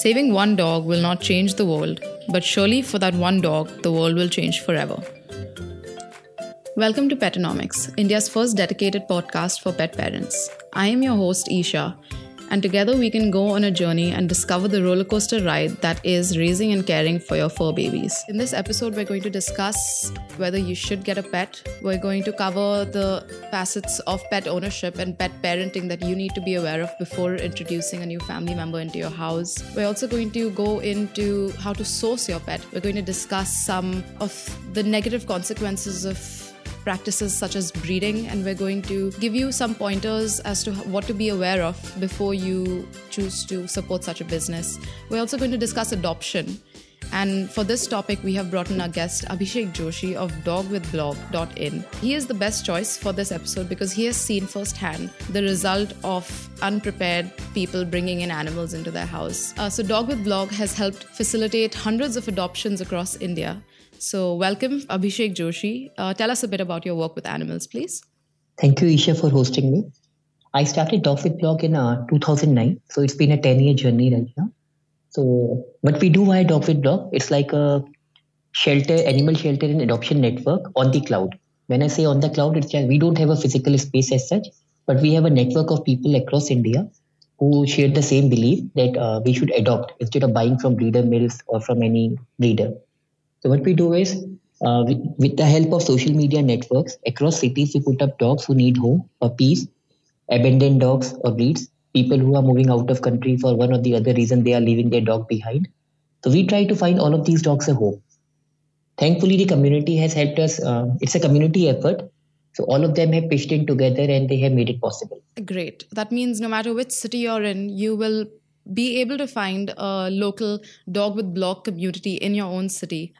Saving one dog will not change the world, but surely for that one dog, the world will change forever. Welcome to Petonomics, India's first dedicated podcast for pet parents. I am your host, Isha, and together we can go on a journey and discover the roller coaster ride that is raising and caring for your fur babies. In this episode, we're going to discuss whether you should get a pet. We're going to cover the facets of pet ownership and pet parenting that you need to be aware of before introducing a new family member into your house. We're also going to go into how to source your pet. We're going to discuss some of the negative consequences of practices such as breeding, and we're going to give you some pointers as to what to be aware of before you choose to support such a business. We're also going to discuss adoption. And for this topic, we have brought in our guest Abhishek Joshi of dogwithblog.in. He is the best choice for this episode because he has seen firsthand the result of unprepared people bringing in animals into their house. Uh, so, Dog with Blog has helped facilitate hundreds of adoptions across India. So, welcome, Abhishek Joshi. Uh, tell us a bit about your work with animals, please. Thank you, Isha, for hosting me. I started Dog with Blog in uh, 2009, so it's been a 10 year journey right now. So, what we do via Dog with it's like a shelter, animal shelter and adoption network on the cloud. When I say on the cloud, it's we don't have a physical space as such, but we have a network of people across India who share the same belief that uh, we should adopt instead of buying from breeder mills or from any breeder. So what we do is, uh, with, with, the help of social media networks across cities, we put up dogs who need home, puppies, abandoned dogs or breeds, people who are moving out of country for one or the other reason they are leaving their dog behind. So we try to find all of these dogs a home. Thankfully, the community has helped us. Uh, it's a community effort. So all of them have pitched in together and they have made it possible. Great. That means no matter which city you're in, you will be able to find a local Dog with Blog community in your own city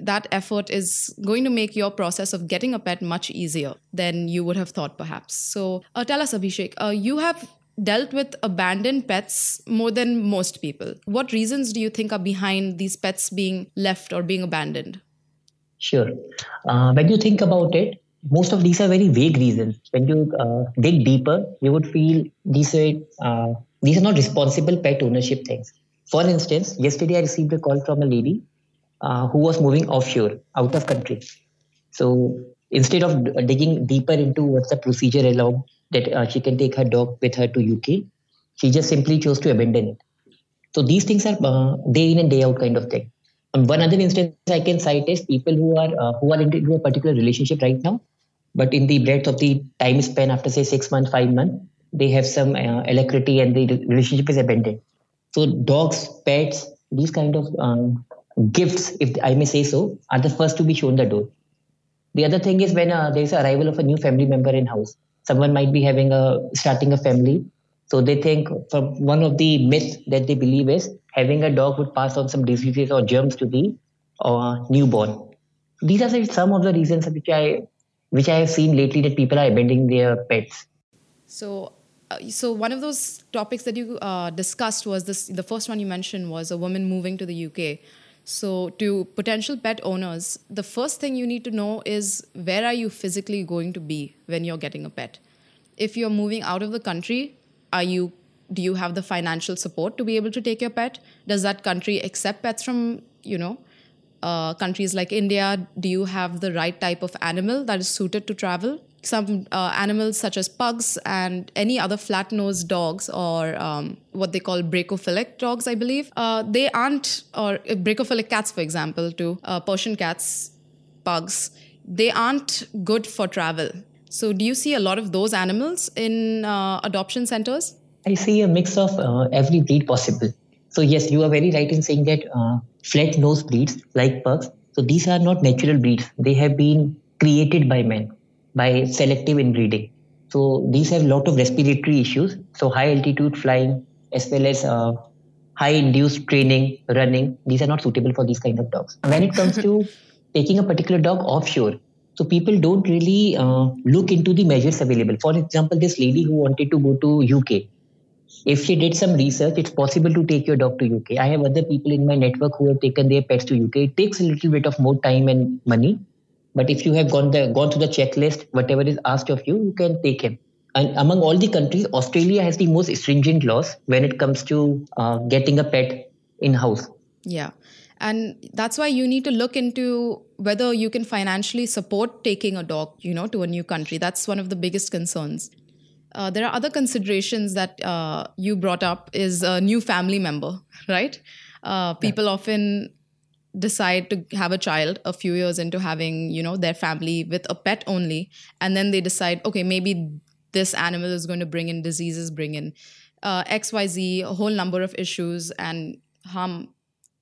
that effort is going to make your process of getting a pet much easier than you would have thought, perhaps. So, uh, tell us, Abhishek, uh, you have dealt with abandoned pets more than most people. What reasons do you think are behind these pets being left or being abandoned? Sure. Uh, when you think about it, most of these are very vague reasons. When you uh, dig deeper, you would feel these are uh, these are not responsible pet ownership things. For instance, yesterday I received a call from a lady uh, who was moving offshore, out of country. So instead of digging deeper into what's the procedure allowed that uh, she can take her dog with her to UK, she just simply chose to abandon it. So these things are uh, day in and day out kind of thing. And one other instance I can cite is people who are uh, who are into a particular relationship right now, but in the breadth of the time span after say six months, five months, they have some uh, alacrity and the relationship is abandoned. So dogs, pets, these kind of um, gifts, if I may say so, are the first to be shown the door. The other thing is when uh, there is arrival of a new family member in house. Someone might be having a starting a family, so they think from one of the myths that they believe is having a dog would pass on some diseases or germs to the uh, newborn. These are some of the reasons which I which I have seen lately that people are abandoning their pets. So uh, so one of those topics that you uh, discussed was this the first one you mentioned was a woman moving to the uk so, to potential pet owners, the first thing you need to know is where are you physically going to be when you're getting a pet? If you're moving out of the country, are you do you have the financial support to be able to take your pet? Does that country accept pets from, you know, uh, countries like India? Do you have the right type of animal that is suited to travel? Some uh, animals such as pugs and any other flat-nosed dogs or um, what they call brachycephalic dogs, I believe, uh, they aren't, or brachycephalic cats, for example, to uh, Persian cats, pugs, they aren't good for travel. So, do you see a lot of those animals in uh, adoption centers? I see a mix of uh, every breed possible. So, yes, you are very right in saying that uh, flat-nosed breeds like pugs. So, these are not natural breeds. They have been created by men by selective inbreeding. So these have a lot of respiratory issues. So high altitude flying as well as uh, high induced training, running, these are not suitable for these kind of dogs. When it comes to taking a particular dog offshore, so people don't really uh, look into the measures available. For example, this lady who wanted to go to UK, if she did some research, it's possible to take your dog to UK. I have other people in my network who have taken their pets to UK. It takes a little bit of more time and money, but if you have gone the gone through the checklist, whatever is asked of you, you can take him. And among all the countries, Australia has the most stringent laws when it comes to uh, getting a pet in house. Yeah. And that's why you need to look into whether you can financially support taking a dog, you know, to a new country. That's one of the biggest concerns. Uh, there are other considerations that uh, you brought up is a new family member, right? Uh, people yeah. often decide to have a child a few years into having you know their family with a pet only. And then they decide okay maybe this animal is going to bring in diseases bring in uh, xyz a whole number of issues and harm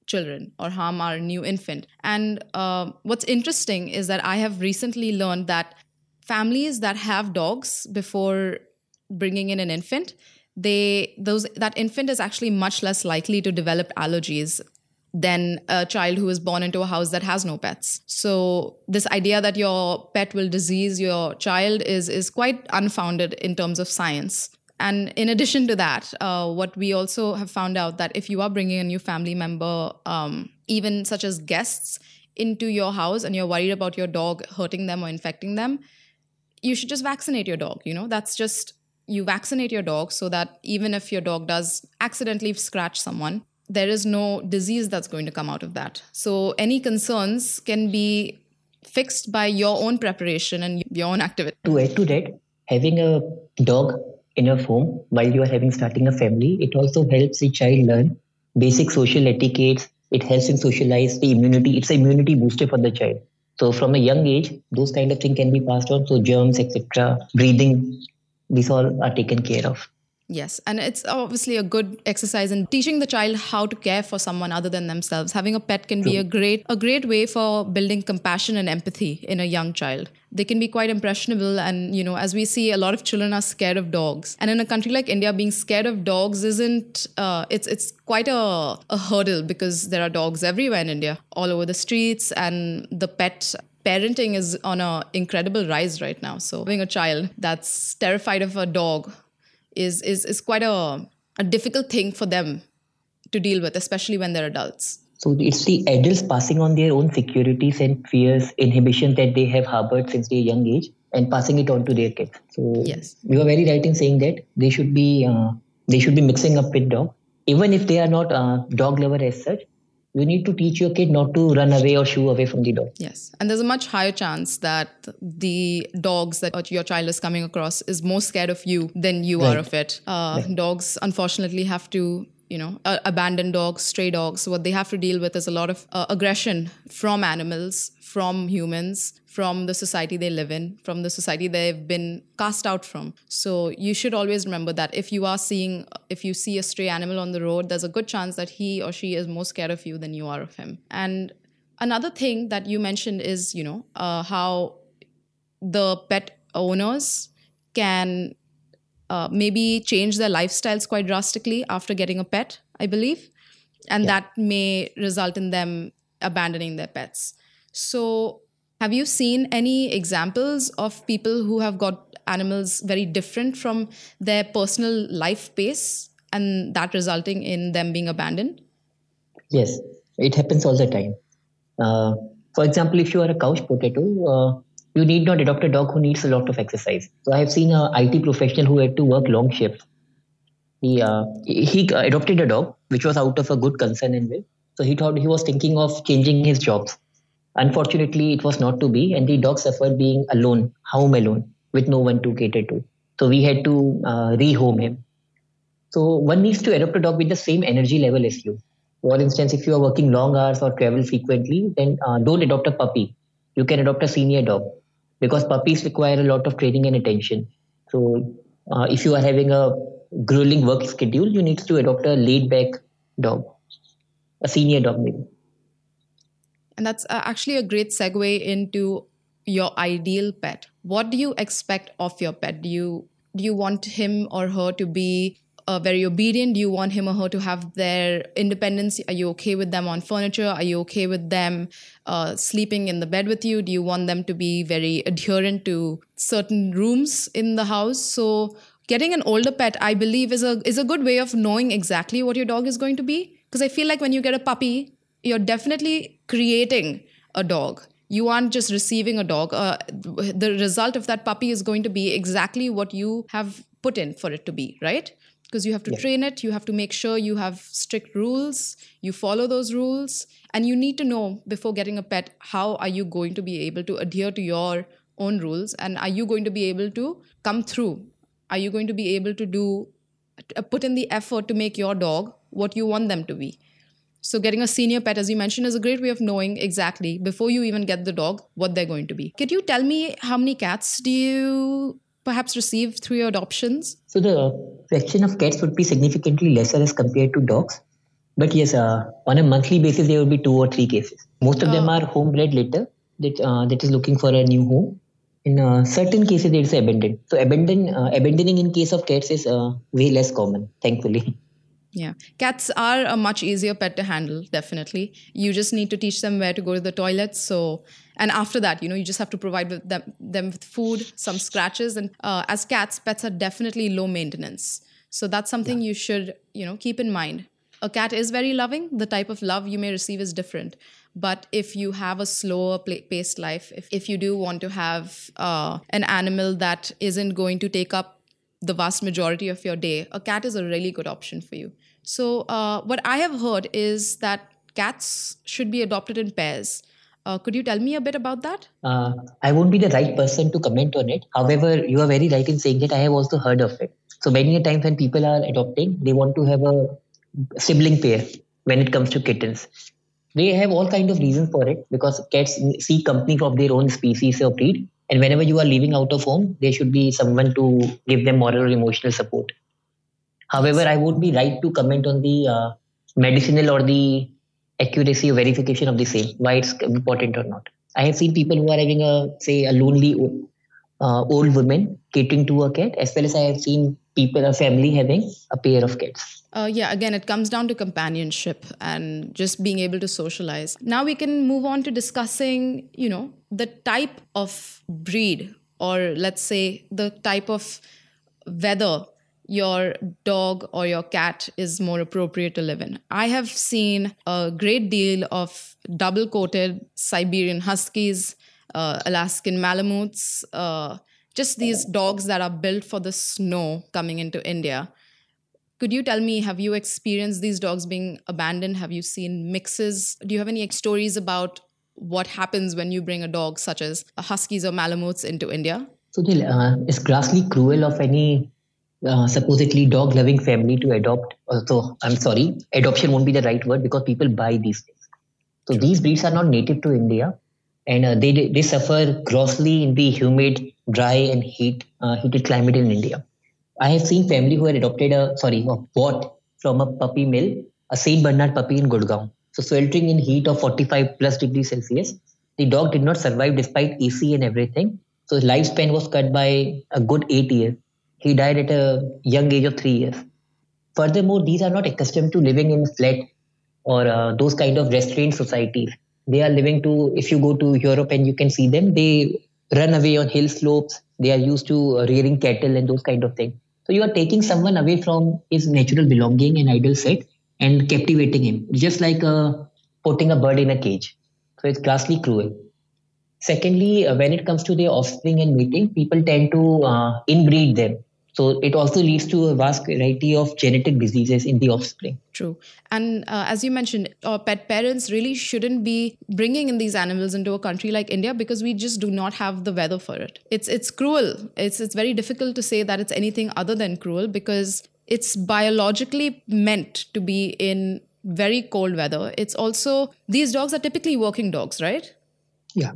children or harm our new infant. And uh, what's interesting is that i have recently learned that families that have dogs before bringing in an infant they those that infant is actually much less likely to develop allergies than a child who is born into a house that has no pets. So this idea that your pet will disease your child is is quite unfounded in terms of science. And in addition to that, uh, what we also have found out that if you are bringing a new family member, um, even such as guests, into your house and you're worried about your dog hurting them or infecting them, you should just vaccinate your dog. You know, that's just you vaccinate your dog so that even if your dog does accidentally scratch someone, there is no disease that's going to come out of that. So any concerns can be fixed by your own preparation and your own activity. To add to that, having a dog in your home while you are having starting a family, it also helps the child learn basic social etiquettes. It helps him socialize the immunity. It's an immunity booster for the child. So from a young age, those kind of things can be passed on. So germs, etc., breathing, these all are taken care of. Yes, and it's obviously a good exercise in teaching the child how to care for someone other than themselves. Having a pet can be a great a great way for building compassion and empathy in a young child. They can be quite impressionable and you know as we see a lot of children are scared of dogs. And in a country like India being scared of dogs isn't uh, it's it's quite a, a hurdle because there are dogs everywhere in India all over the streets and the pet parenting is on an incredible rise right now. So having a child that's terrified of a dog is is is quite a, a difficult thing for them to deal with, especially when they're adults. So it's the adults passing on their own securities and fears, inhibition that they have harbored since their young age, and passing it on to their kids. So yes, you are very right in saying that they should be uh, they should be mixing up with dog, even if they are not uh, dog lover as such you need to teach your kid not to run away or shoo away from the dog. Yes. And there's a much higher chance that the dogs that your child is coming across is more scared of you than you right. are of it. Uh, right. Dogs, unfortunately, have to you know uh, abandoned dogs stray dogs what they have to deal with is a lot of uh, aggression from animals from humans from the society they live in from the society they've been cast out from. So you should always remember that if you are seeing if you see a stray animal on the road there's a good chance that he or she is more scared of you than you are of him. And another thing that you mentioned is you know uh, how the pet owners can uh, maybe change their lifestyles quite drastically after getting a pet, I believe. And yeah. that may result in them abandoning their pets. So, have you seen any examples of people who have got animals very different from their personal life pace and that resulting in them being abandoned? Yes, it happens all the time. Uh, for example, if you are a couch potato, uh, you need not adopt a dog who needs a lot of exercise. So I have seen a IT professional who had to work long shifts. He uh, he adopted a dog which was out of a good concern and will. So he thought he was thinking of changing his jobs. Unfortunately, it was not to be, and the dog suffered being alone, home alone, with no one to cater to. So we had to uh, rehome him. So one needs to adopt a dog with the same energy level as you. For instance, if you are working long hours or travel frequently, then uh, don't adopt a puppy. You can adopt a senior dog because puppies require a lot of training and attention. So uh, if you are having a grueling work schedule, you need to adopt a laid back dog, a senior dog maybe. And that's uh, actually a great segue into your ideal pet. What do you expect of your pet? Do you do you want him or her to be uh, very obedient? Do you want him or her to have their independence? Are you okay with them on furniture? Are you okay with them uh, sleeping in the bed with you? Do you want them to be very adherent to certain rooms in the house? So, getting an older pet, I believe, is a is a good way of knowing exactly what your dog is going to be. Because I feel like when you get a puppy, you're definitely creating a dog you aren't just receiving a dog uh, the result of that puppy is going to be exactly what you have put in for it to be, right? Because you have to Yeah. train it, you have to make sure you have strict rules, you follow those rules, and you need to know before getting a pet how are you going to be able to adhere to your own rules and are you going to be able to come through? Are you going to be able to do uh, put in the effort to make your dog what you want them to be? So, getting a senior pet, as you mentioned, is a great way of knowing exactly before you even get the dog what they're going to be. Could you tell me how many cats do you perhaps receive through your adoptions? So the fraction of cats would be significantly lesser as compared to dogs. But yes, uh, on a monthly basis, there will be two or three cases. Most of them Oh. are homebred litter that uh, that is looking for a new home. In uh, certain cases, is abandoned. So abandon uh, abandoning in case of cats is uh, way less common, thankfully. Yeah. Cats are a much easier pet to handle, definitely. You just need to teach them where to go to the toilet. So, and after that, you know, you just have to provide with them, them with food, some scratches. And uh, as cats, pets are definitely low maintenance. So that's something you should, you know, keep in mind. A cat is very loving. The type of love you may receive is different. But if you have a slower paced life, if, if you do want to have uh, an animal that isn't going to take up the vast majority of your day, a cat is a really good option for you. So, uh, what I have heard is that cats should be adopted in pairs. Uh, could you tell me a bit about that? Uh, I won't be the right person to comment on it. However, you are very right in saying that I have also heard of it. So many a times when people are adopting, they want to have a sibling pair when it comes to kittens. They have all kind of reasons for it because cats seek company of their own species or breed. And whenever you are leaving out of home, there should be someone to give them moral or emotional support. However, I would be right to comment on the uh, medicinal or the accuracy or verification of the same, why it's important or not. I have seen people who are having a say a lonely uh, old woman catering to a cat, as well as I have seen people, a family having a pair of cats. Uh, yeah, again, it comes down to companionship and just being able to socialize. Now we can move on to discussing, you know, the type of breed, or let's say the type of weather your dog or your cat is more appropriate to live in. I have seen a great deal of double coated Siberian Huskies, uh, Alaskan Malamutes, uh, just these dogs that are built for the snow coming into India. Could you tell me, have you experienced these dogs being abandoned? Have you seen mixes? Do you have any stories about what happens when you bring a dog such as a Huskies or Malamutes into India? So the, uh, grossly cruel of any uh, supposedly dog loving family to adopt. Uh, so I'm sorry, adoption won't be the right word because people buy these things. So these breeds are not native to India, and uh, they they suffer grossly in the humid, dry, and heat uh, heated climate in India. I have seen family who had adopted a sorry, or bought from a puppy mill a Saint Bernard puppy in Gurgaon. So sweltering in heat of 45 plus degrees Celsius, the dog did not survive despite AC and everything. So his lifespan was cut by a good eight years. He died at a young age of three years. Furthermore, these are not accustomed to living in flat or uh, those kind of restrained societies. They are living to, if you go to Europe and you can see them, they run away on hill slopes. They are used to uh, rearing cattle and those kind of things. So you are taking someone away from his natural belonging and ideal set and captivating him, just like uh, putting a bird in a cage. So it's ghastly cruel. Secondly, uh, when it comes to their offspring and mating, people tend to uh, inbreed them. So it also leads to a vast variety of genetic diseases in the offspring. True. And uh, as you mentioned, pet parents really shouldn't be bringing in these animals into a country like India because we just do not have the weather for it. It's it's cruel. It's it's very difficult to say that it's anything other than cruel because it's biologically meant to be in very cold weather. It's also these dogs are typically working dogs, right? Yeah.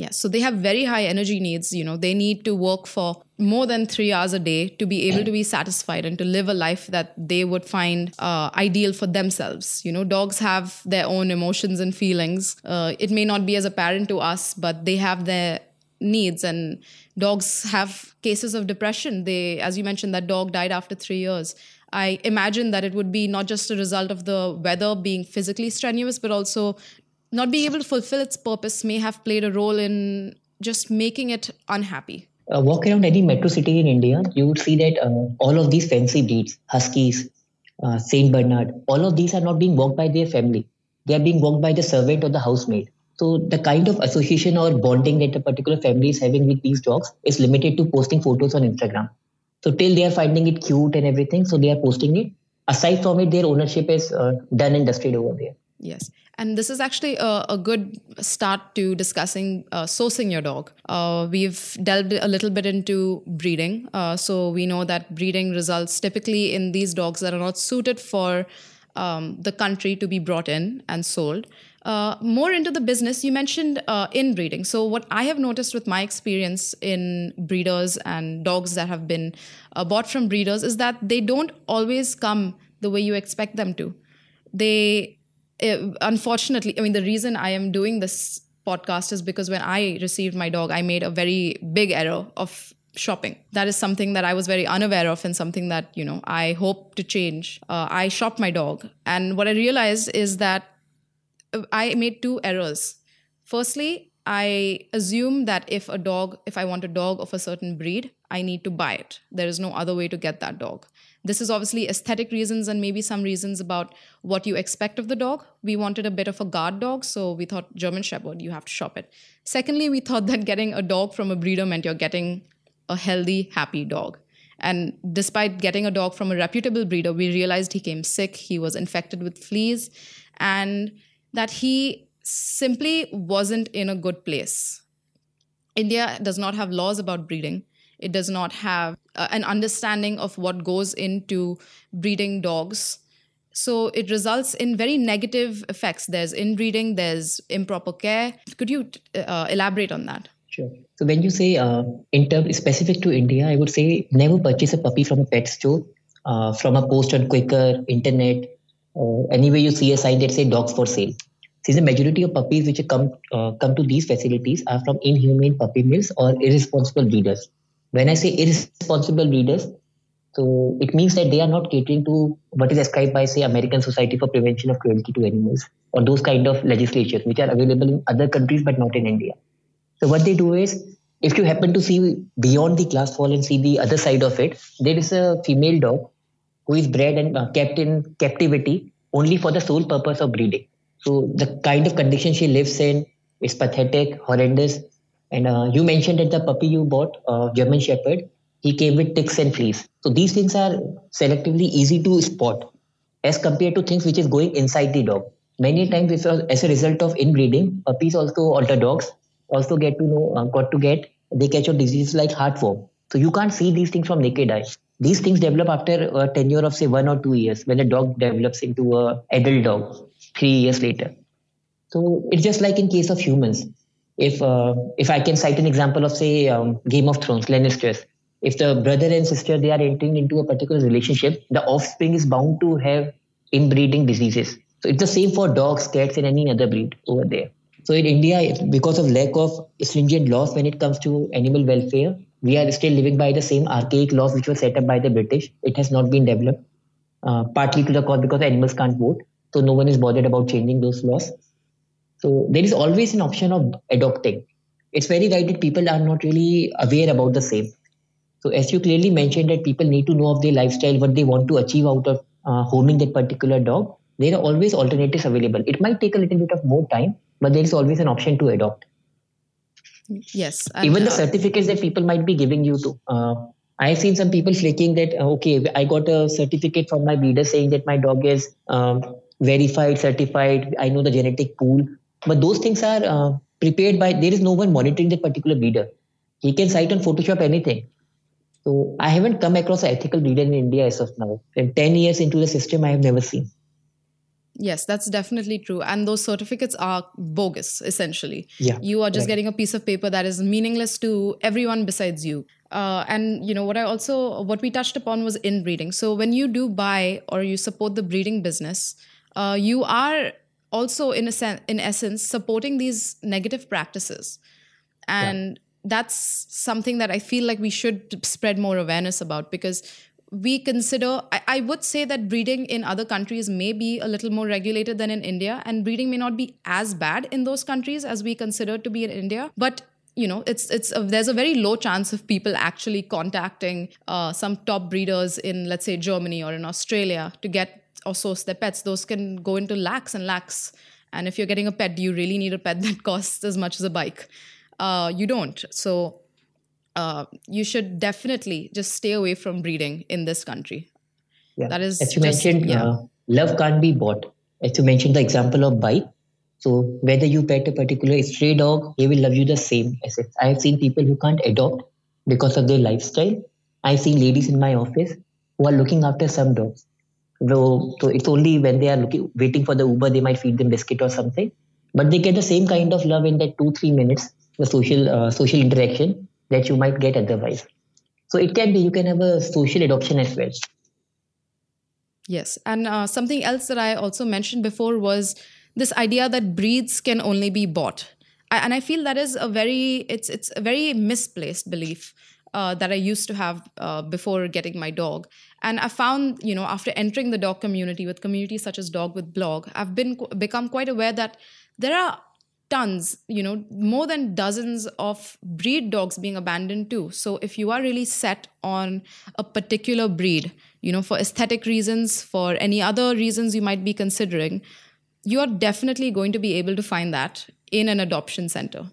Yeah, so they have very high energy needs. You know, they need to work for more than three hours a day to be able to be satisfied and to live a life that they would find uh, ideal for themselves. You know, dogs have their own emotions and feelings. Uh, it may not be as apparent to us, but they have their needs and dogs have cases of depression they as you mentioned that dog died after 3 years i imagine that it would be not just a result of the weather being physically strenuous but also not being able to fulfill its purpose may have played a role in just making it unhappy. Uh, walk around any metro city in India, you would see that uh, all of these fancy breeds, Huskies, uh, Saint Bernard, all of these are not being walked by their family. They are being walked by the servant or the housemaid. So the kind of association or bonding that a particular family is having with these dogs is limited to posting photos on Instagram. So till they are finding it cute and everything, so they are posting it. Aside from it, their ownership is uh, done and dusted over there. Yes. And this is actually a, a good start to discussing uh, sourcing your dog. Uh, we've delved a little bit into breeding. Uh, so we know that breeding results typically in these dogs that are not suited for um, the country to be brought in and sold. Uh, more into the business, you mentioned uh, inbreeding. So, what I have noticed with my experience in breeders and dogs that have been uh, bought from breeders is that they don't always come the way you expect them to. They, unfortunately, I mean, the reason I am doing this podcast is because when I received my dog, I made a very big error of shopping that is something that i was very unaware of and something that you know i hope to change uh, i shop my dog and what i realized is that I made two errors. Firstly, I assume that if a dog, if I want a dog of a certain breed, I need to buy it. There is no other way to get that dog. This is obviously aesthetic reasons and maybe some reasons about what you expect of the dog. We wanted a bit of a guard dog, so we thought German Shepherd, you have to shop it. Secondly, we thought that getting a dog from a breeder meant you're getting a healthy, happy dog. And despite getting a dog from a reputable breeder, we realized he came sick, he was infected with fleas, and that he simply wasn't in a good place. India does not have laws about breeding. It does not have uh, an understanding of what goes into breeding dogs. So it results in very negative effects. There's inbreeding, there's improper care. Could you uh, elaborate on that? Sure. So when you say uh, in terms specific to India, I would say never purchase a puppy from a pet store, uh, from a post on Quikr, internet, or anywhere you see a sign that say dogs for sale. Since the majority of puppies which come uh, come to these facilities are from inhumane puppy mills or irresponsible breeders. When I say irresponsible breeders, so it means that they are not catering to what is ascribed by say American Society for Prevention of Cruelty to Animals or those kind of legislatures which are available in other countries but not in India. So what they do is if you happen to see beyond the glass wall and see the other side of it, there is a female dog who is bred and uh, kept in captivity only for the sole purpose of breeding. So the kind of condition she lives in is pathetic, horrendous. And uh, you mentioned that the puppy you bought, uh, German Shepherd, he came with ticks and fleas. So these things are selectively easy to spot as compared to things which is going inside the dog. Many times, as a result of inbreeding, puppies also the dogs also get to know, uh, got to get, they catch a disease like heartworm. So you can't see these things from naked eye. These things develop after a tenure of say one or two years when a dog develops into a adult dog three years later. So it's just like in case of humans. If uh, if I can cite an example of say um, Game of Thrones, Lannisters, if the brother and sister they are entering into a particular relationship, the offspring is bound to have inbreeding diseases. So it's the same for dogs, cats, and any other breed over there. So in India, because of lack of stringent laws when it comes to animal welfare, we are still living by the same archaic laws which were set up by the British. It has not been developed, uh, partly to the cause because animals can't vote. So no one is bothered about changing those laws. So there is always an option of adopting. It's very right that people are not really aware about the same. So as you clearly mentioned that people need to know of their lifestyle, what they want to achieve out of uh, homing that particular dog. There are always alternatives available. It might take a little bit of more time, but there is always an option to adopt. Yes. Even the uh, certificates that people might be giving you to. Uh, I've seen some people flaking that, uh, okay, I got a certificate from my breeder saying that my dog is um, verified, certified. I know the genetic pool, but those things are uh, prepared by. There is no one monitoring that particular breeder. He can cite on Photoshop anything. So I haven't come across an ethical breeder in India as of now. And ten years into the system, I have never seen. Yes, that's definitely true. And those certificates are bogus, essentially. Yeah, you are just right. getting a piece of paper that is meaningless to everyone besides you. Uh, and you know what I also what we touched upon was inbreeding. So when you do buy or you support the breeding business, uh, you are also in a sen- in essence supporting these negative practices and yeah. that's something that i feel like we should spread more awareness about because we consider I, I, would say that breeding in other countries may be a little more regulated than in india and breeding may not be as bad in those countries as we consider to be in india but you know it's it's a, there's a very low chance of people actually contacting uh, some top breeders in let's say germany or in australia to get or source their pets, those can go into lakhs and lakhs. And if you're getting a pet, do you really need a pet that costs as much as a bike? Uh, you don't. So uh, you should definitely just stay away from breeding in this country. Yeah. That is, as you just, mentioned, yeah. uh, love can't be bought. As you mentioned, the example of bike. So whether you pet a particular stray dog, they will love you the same as it. I have seen people who can't adopt because of their lifestyle. I've seen ladies in my office who are looking after some dogs. So, it's only when they are looking, waiting for the Uber, they might feed them biscuit or something. But they get the same kind of love in that two, three minutes, the social uh, social interaction that you might get otherwise. So it can be, you can have a social adoption as well. Yes. And uh, something else that I also mentioned before was this idea that breeds can only be bought. I, and I feel that is a very, it's, it's a very misplaced belief. Uh, that I used to have uh, before getting my dog. And I found, you know, after entering the dog community with communities such as Dog with Blog, I've been become quite aware that there are tons, you know, more than dozens of breed dogs being abandoned too. So if you are really set on a particular breed, you know, for aesthetic reasons, for any other reasons you might be considering, you are definitely going to be able to find that in an adoption center.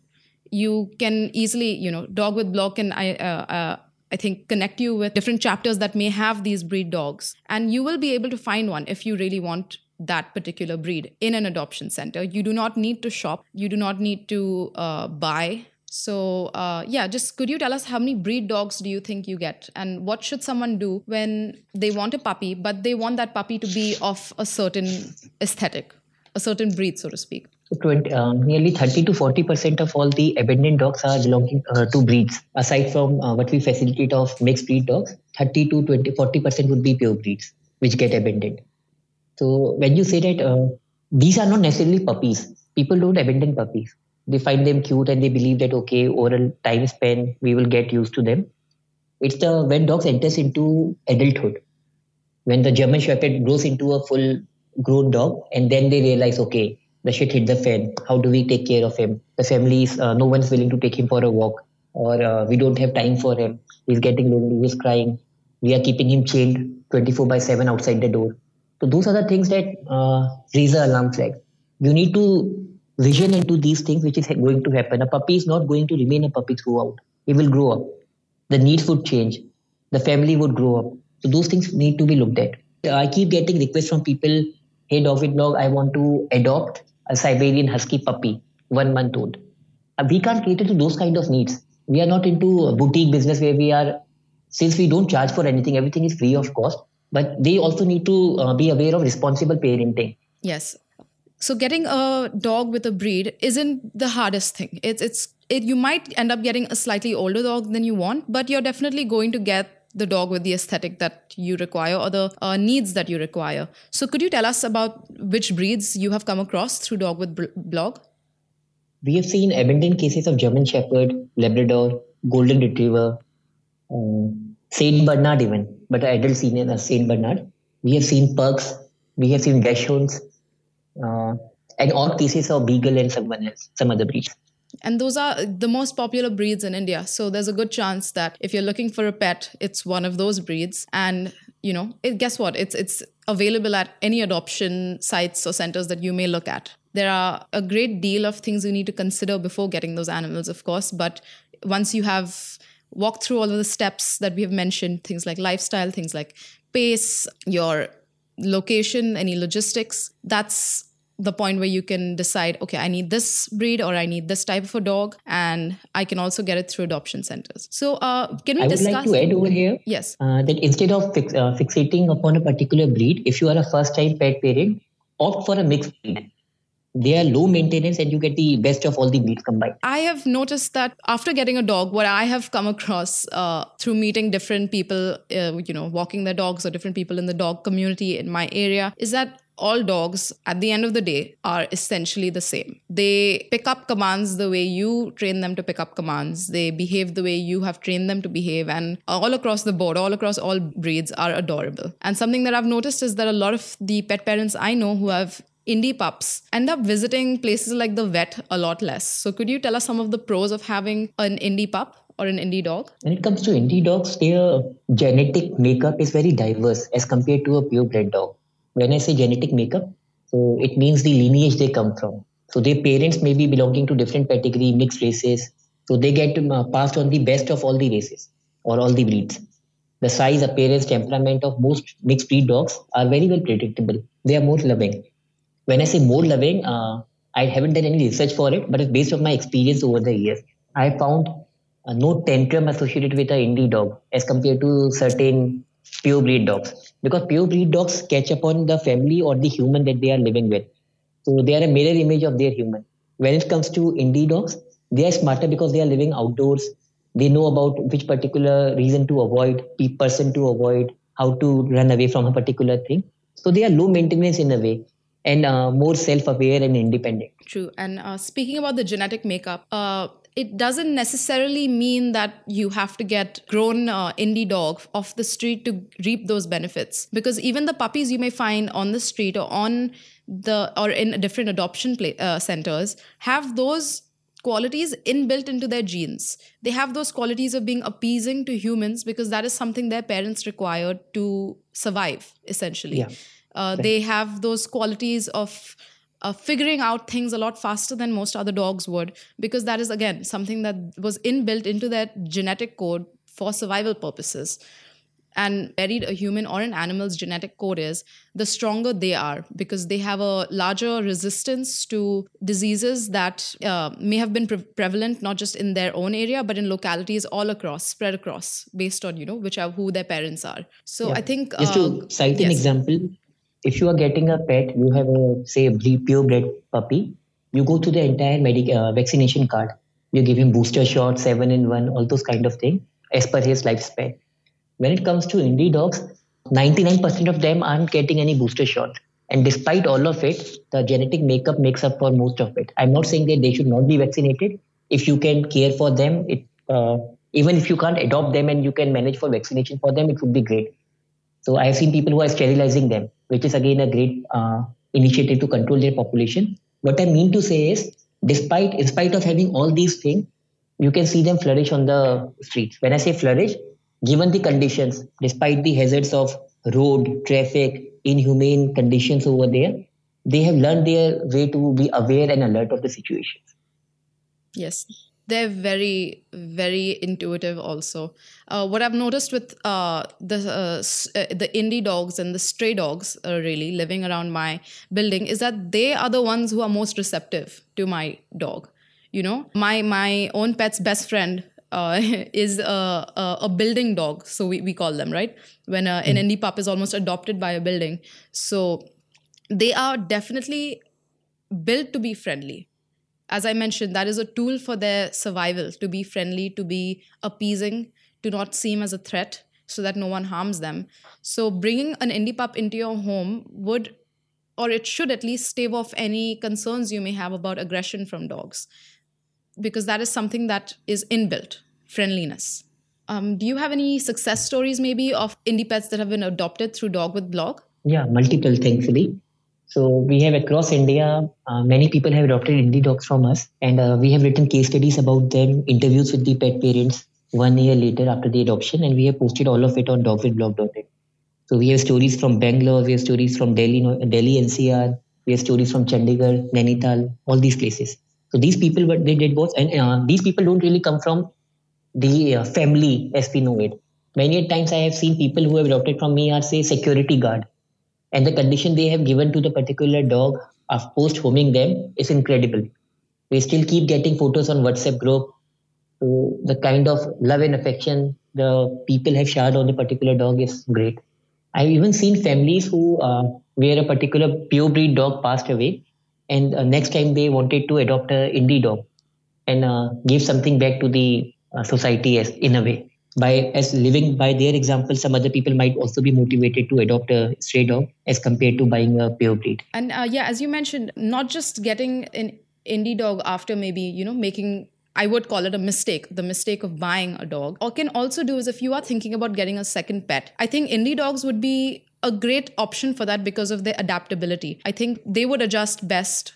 You can easily, you know, Dog with Blog can I uh, uh, I think connect you with different chapters that may have these breed dogs, and you will be able to find one if you really want that particular breed in an adoption center. You do not need to shop, you do not need to uh, buy. So, uh, yeah, just could you tell us how many breed dogs do you think you get? And what should someone do when they want a puppy, but they want that puppy to be of a certain aesthetic, a certain breed, so to speak? 20, uh, nearly 30 to 40 percent of all the abandoned dogs are belonging uh, to breeds. Aside from uh, what we facilitate of mixed breed dogs, 30 to 20, 40 percent would be pure breeds which get abandoned. So when you say that uh, these are not necessarily puppies, people don't abandon puppies. They find them cute and they believe that okay, over a time span we will get used to them. It's the when dogs enters into adulthood, when the German Shepherd grows into a full grown dog, and then they realize okay, the shit hit the fan. How do we take care of him? The family is uh, no one's willing to take him for a walk, or uh, we don't have time for him. He's getting lonely. He's crying. We are keeping him chained 24 by 7 outside the door so those are the things that uh, raise the alarm flag. You need to vision into these things which is going to happen. A puppy is not going to remain a puppy throughout. He will grow up. The needs would change. The family would grow up. So those things need to be looked at. I keep getting requests from people, hey Dog with Blog, I want to adopt a Siberian Husky puppy, one month old. Uh, we can't cater to those kind of needs. We are not into a boutique business where we are, since we don't charge for anything, everything is free of cost but they also need to uh, be aware of responsible parenting yes so getting a dog with a breed isn't the hardest thing it's it's it, you might end up getting a slightly older dog than you want but you're definitely going to get the dog with the aesthetic that you require or the uh, needs that you require so could you tell us about which breeds you have come across through dog with blog we have seen abundant cases of german shepherd labrador golden retriever um, saint bernard even but adult senior as Saint Bernard. We have seen pugs, we have seen dachshunds, uh, and all cases of beagle and someone else, some other breeds. And those are the most popular breeds in India. So there's a good chance that if you're looking for a pet, it's one of those breeds. And you know, it, guess what? It's it's available at any adoption sites or centers that you may look at. There are a great deal of things you need to consider before getting those animals, of course. But once you have walked through all of the steps that we have mentioned things like lifestyle, things like pace, your location, any logistics. That's the point where you can decide okay i need this breed or i need this type of a dog and i can also get it through adoption centers. So uh, can we I would discuss like to add over here yes. uh, that instead of fix, uh, fixating upon a particular breed if you are a first time pet parent opt for a mixed breed they are low maintenance and you get the best of all the breeds combined. I have noticed that after getting a dog, what I have come across uh, through meeting different people, uh, you know, walking their dogs or different people in the dog community in my area, is that all dogs at the end of the day are essentially the same. They pick up commands the way you train them to pick up commands. They behave the way you have trained them to behave. And all across the board, all across all breeds are adorable. And something that I've noticed is that a lot of the pet parents I know who have indie pups end up visiting places like the vet a lot less. So, could you tell us some of the pros of having an indie pup or an indie dog? When it comes to indie dogs, their genetic makeup is very diverse as compared to a purebred dog. When I say genetic makeup, so it means the lineage they come from. So their parents may be belonging to different pedigree, mixed races, So they get uh, passed on the best of all the races or all the breeds. The size, appearance, temperament of most mixed breed dogs are very well predictable. They are more loving. When I say more loving, uh, I haven't done any research for it, but it's based on my experience over the years. I found uh, no tantrum associated with an indie dog as compared to certain pure breed dogs. Because pure breed dogs catch upon the family or the human that they are living with. So they are a mirror image of their human. When it comes to indie dogs they are smarter because they are living outdoors. They know about which particular reason to avoid person to avoid how to run away from a particular thing. So they are low maintenance in a way and uh, more self-aware and independent. True. And uh, speaking about the genetic makeup uh, it doesn't necessarily mean that you have to get grown uh, indie dog off the street to reap those benefits. Because even the puppies you may find on the street or on the or in different adoption play, uh, centers have those qualities inbuilt into their genes. They have those qualities of being appeasing to humans because that is something their parents required to survive essentially. Yeah. Uh, they have those qualities of uh, figuring out things a lot faster than most other dogs would because that is again something that was inbuilt into their genetic code for survival purposes and buried a human or an animal's genetic code is the stronger they are because they have a larger resistance to diseases that uh, may have been pre- prevalent not just in their own area but in localities all across spread across based on you know which are who their parents are so yeah. i think just to uh, cite yes. an example if you are getting a pet, you have a say a purebred puppy, you go through the entire medic uh, vaccination card. You give him booster shot, seven in one, all those kind of thing as per his lifespan. When it comes to indie dogs, 99% of them aren't getting any booster shot. And despite all of it, the genetic makeup makes up for most of it. I'm not saying that they should not be vaccinated. If you can care for them, it, uh, even if you can't adopt them and you can manage for vaccination for them, it would be great. So I have seen people who are sterilizing them which is again a great uh, initiative to control their population. What I mean to say is, despite in spite of having all these things, you can see them flourish on the streets. When I say flourish, given the conditions, despite the hazards of road, traffic, inhumane conditions over there, they have learned their way to be aware and alert of the situation. Yes, they're very very intuitive also uh, what i've noticed with uh, the uh, uh, the indie dogs and the stray dogs uh, really living around my building is that they are the ones who are most receptive to my dog you know my my own pet's best friend uh, is a, a, a, building dog so we, we call them right when mm. an hmm. indie pup is almost adopted by a building so they are definitely built to be friendly as I mentioned, that is a tool for their survival to be friendly, to be appeasing, to not seem as a threat so that no one harms them. So, bringing an indie pup into your home would, or it should at least stave off any concerns you may have about aggression from dogs, because that is something that is inbuilt friendliness. Um, do you have any success stories, maybe, of indie pets that have been adopted through Dog with Blog? Yeah, multiple, thankfully. So we have across India, uh, many people have adopted indie dogs from us, and uh, we have written case studies about them, interviews with the pet parents one year later after the adoption, and we have posted all of it on dogwithblog.in. So we have stories from Bangalore, we have stories from Delhi, Delhi NCR, we have stories from Chandigarh, Nainital, all these places. So these people, what they did was, and uh, these people don't really come from the uh, family as we know it. Many times I have seen people who have adopted from me are say security guard and the condition they have given to the particular dog of post homing them is incredible. We still keep getting photos on WhatsApp group. So the kind of love and affection the people have shared on the particular dog is great. I've even seen families who uh, where a particular pure breed dog passed away, and uh, next time they wanted to adopt a indie dog and uh, give something back to the uh, society as in a way by as living by their example some other people might also be motivated to adopt a stray dog as compared to buying a pure breed and uh, yeah as you mentioned not just getting an indie dog after maybe you know making I would call it a mistake, the mistake of buying a dog. Or can also do is if you are thinking about getting a second pet, I think indie dogs would be a great option for that because of their adaptability. I think they would adjust best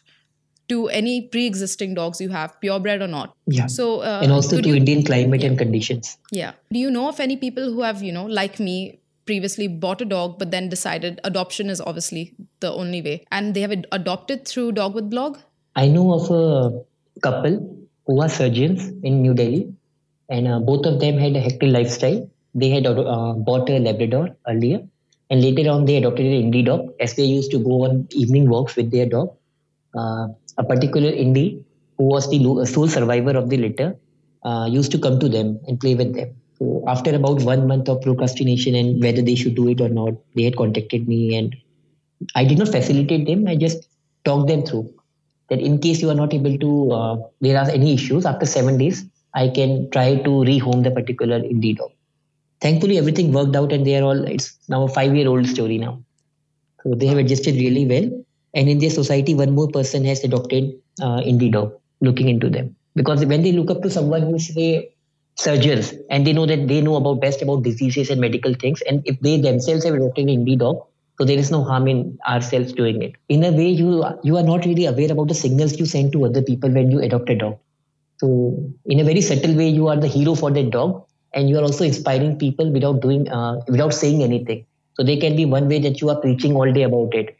to any pre-existing dogs you have, purebred or not. Yeah. So uh, and also to you, Indian climate yeah. and conditions. Yeah. Do you know of any people who have you know like me previously bought a dog but then decided adoption is obviously the only way and they have adopted through Dog with Blog? I know of a couple who are surgeons in New Delhi, and uh, both of them had a hectic lifestyle. They had uh, bought a Labrador earlier, and later on they adopted an Indie dog as they used to go on evening walks with their dog. Uh, a particular Indie, who was the sole survivor of the litter, uh, used to come to them and play with them. So after about one month of procrastination and whether they should do it or not, they had contacted me and I did not facilitate them. I just talked them through that in case you are not able to, uh, there are any issues after seven days, I can try to rehome the particular indie dog. Thankfully, everything worked out and they are all, it's now a five year old story now. So they have adjusted really well. And in their society, one more person has adopted uh, indie dog, looking into them. Because when they look up to someone who is a surgeons and they know that they know about best about diseases and medical things, and if they themselves have adopted dog, so there is no harm in ourselves doing it. In a way, you you are not really aware about the signals you send to other people when you adopt a dog. So in a very subtle way, you are the hero for that dog, and you are also inspiring people without doing uh, without saying anything. So they can be one way that you are preaching all day about it.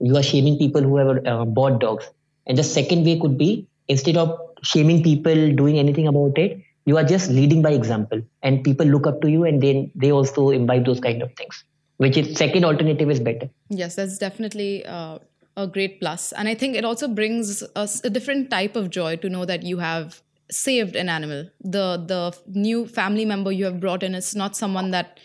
You are shaming people who have uh, bought dogs, and the second way could be instead of shaming people doing anything about it, you are just leading by example, and people look up to you, and then they also imbibe those kind of things. Which is second alternative is better. Yes, that's definitely. Uh a great plus and i think it also brings us a different type of joy to know that you have saved an animal the the new family member you have brought in is not someone that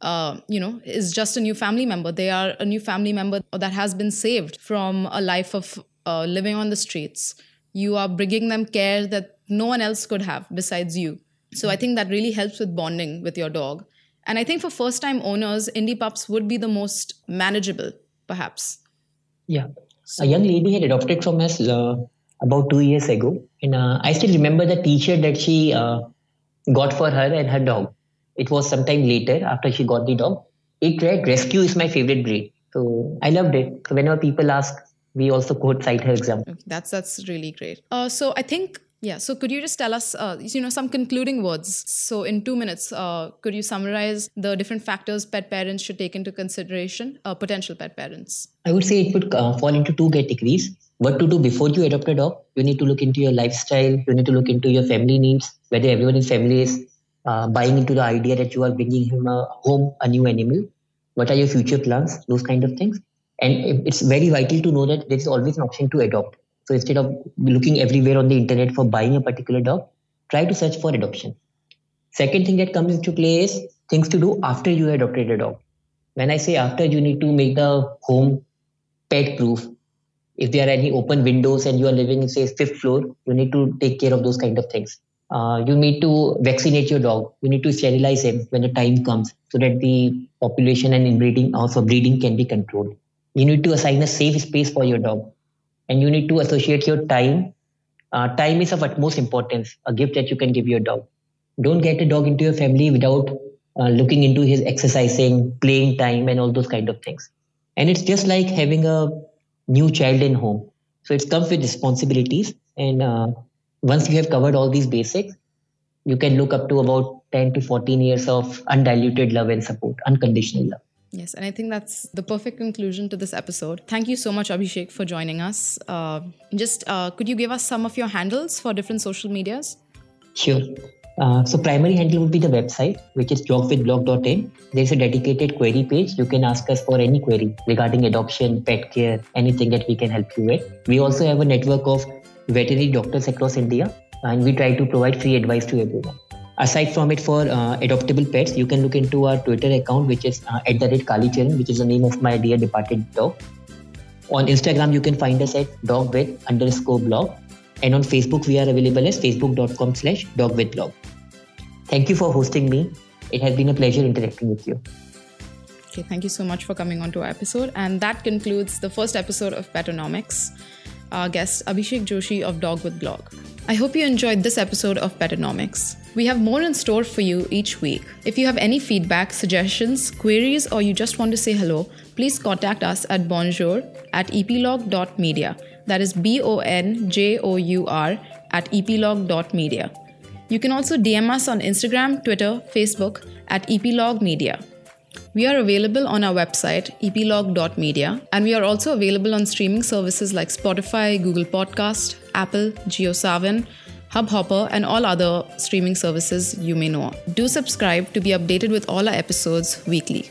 uh, you know is just a new family member. They are a new family member that has been saved from a life of uh, living on the streets. You are bringing them care that no one else could have besides you. So i think that really helps with bonding with your dog. And i think for first time owners indie pups would be the most manageable perhaps. Yeah. A young lady had adopted from us uh, about two years ago. And uh, I still remember the t-shirt that she uh, got for her and her dog. It was sometime later after she got the dog. It read, Rescue is my favorite breed. So I loved it. So whenever people ask, we also quote cite her example. That's that's really great. Uh, so I think yeah. So could you just tell us, uh, you know, some concluding words? So in two minutes, uh, could you summarize the different factors pet parents should take into consideration, uh, potential pet parents? I would say it would uh, fall into two categories. What to do before you adopt a dog? You need to look into your lifestyle. You need to look into your family needs. Whether everyone in family is uh, buying into the idea that you are bringing him a home a new animal. What are your future plans? Those kind of things. And it's very vital to know that there is always an option to adopt so instead of looking everywhere on the internet for buying a particular dog, try to search for adoption. Second thing that comes into play is things to do after you adopted a dog. When I say after, you need to make the home pet proof. If there are any open windows and you are living in say fifth floor, you need to take care of those kind of things. Uh, you need to vaccinate your dog. You need to sterilize him when the time comes so that the population and inbreeding also breeding can be controlled. You need to assign a safe space for your dog and you need to associate your time. Uh, time is of utmost importance, a gift that you can give your dog. Don't get a dog into your family without uh, looking into his exercising, playing time, and all those kind of things. And it's just like having a new child in home. So it comes with responsibilities. And uh, once you have covered all these basics, you can look up to about 10 to 14 years of undiluted love and support, unconditional love. Yes, and I think that's the perfect conclusion to this episode. Thank you so much, Abhishek, for joining us. Uh, just uh, could you give us some of your handles for different social medias? Sure. Uh, so primary handle would be the website, which is dogwithblog.in. There's a dedicated query page. You can ask us for any query regarding adoption, pet care, anything that we can help you with. We also have a network of veterinary doctors across India, and we try to provide free advice to everyone. Aside from it for uh, adoptable pets you can look into our twitter account which is uh, at the rate kalicharan which is the name of my dear departed dog. On instagram you can find us at dog with underscore blog. And on facebook we are available as facebook.com slash dog with blog thank you for hosting me. It has been a pleasure interacting with you. Okay thank you so much for coming on to our episode. And that concludes the first episode of petonomics our guest abhishek joshi of dog with blog I hope you enjoyed this episode of Petonomics. We have more in store for you each week. If you have any feedback, suggestions, queries, or you just want to say hello, please contact us at bonjour at epilogue.media. That is B O N J O U R at epilogue.media. You can also DM us on Instagram, Twitter, Facebook at epilogue.media. We are available on our website, epilogue.media, and we are also available on streaming services like Spotify, Google Podcast, Apple, JioSaavn, Hubhopper, and all other streaming services you may know. Do subscribe to be updated with all our episodes weekly.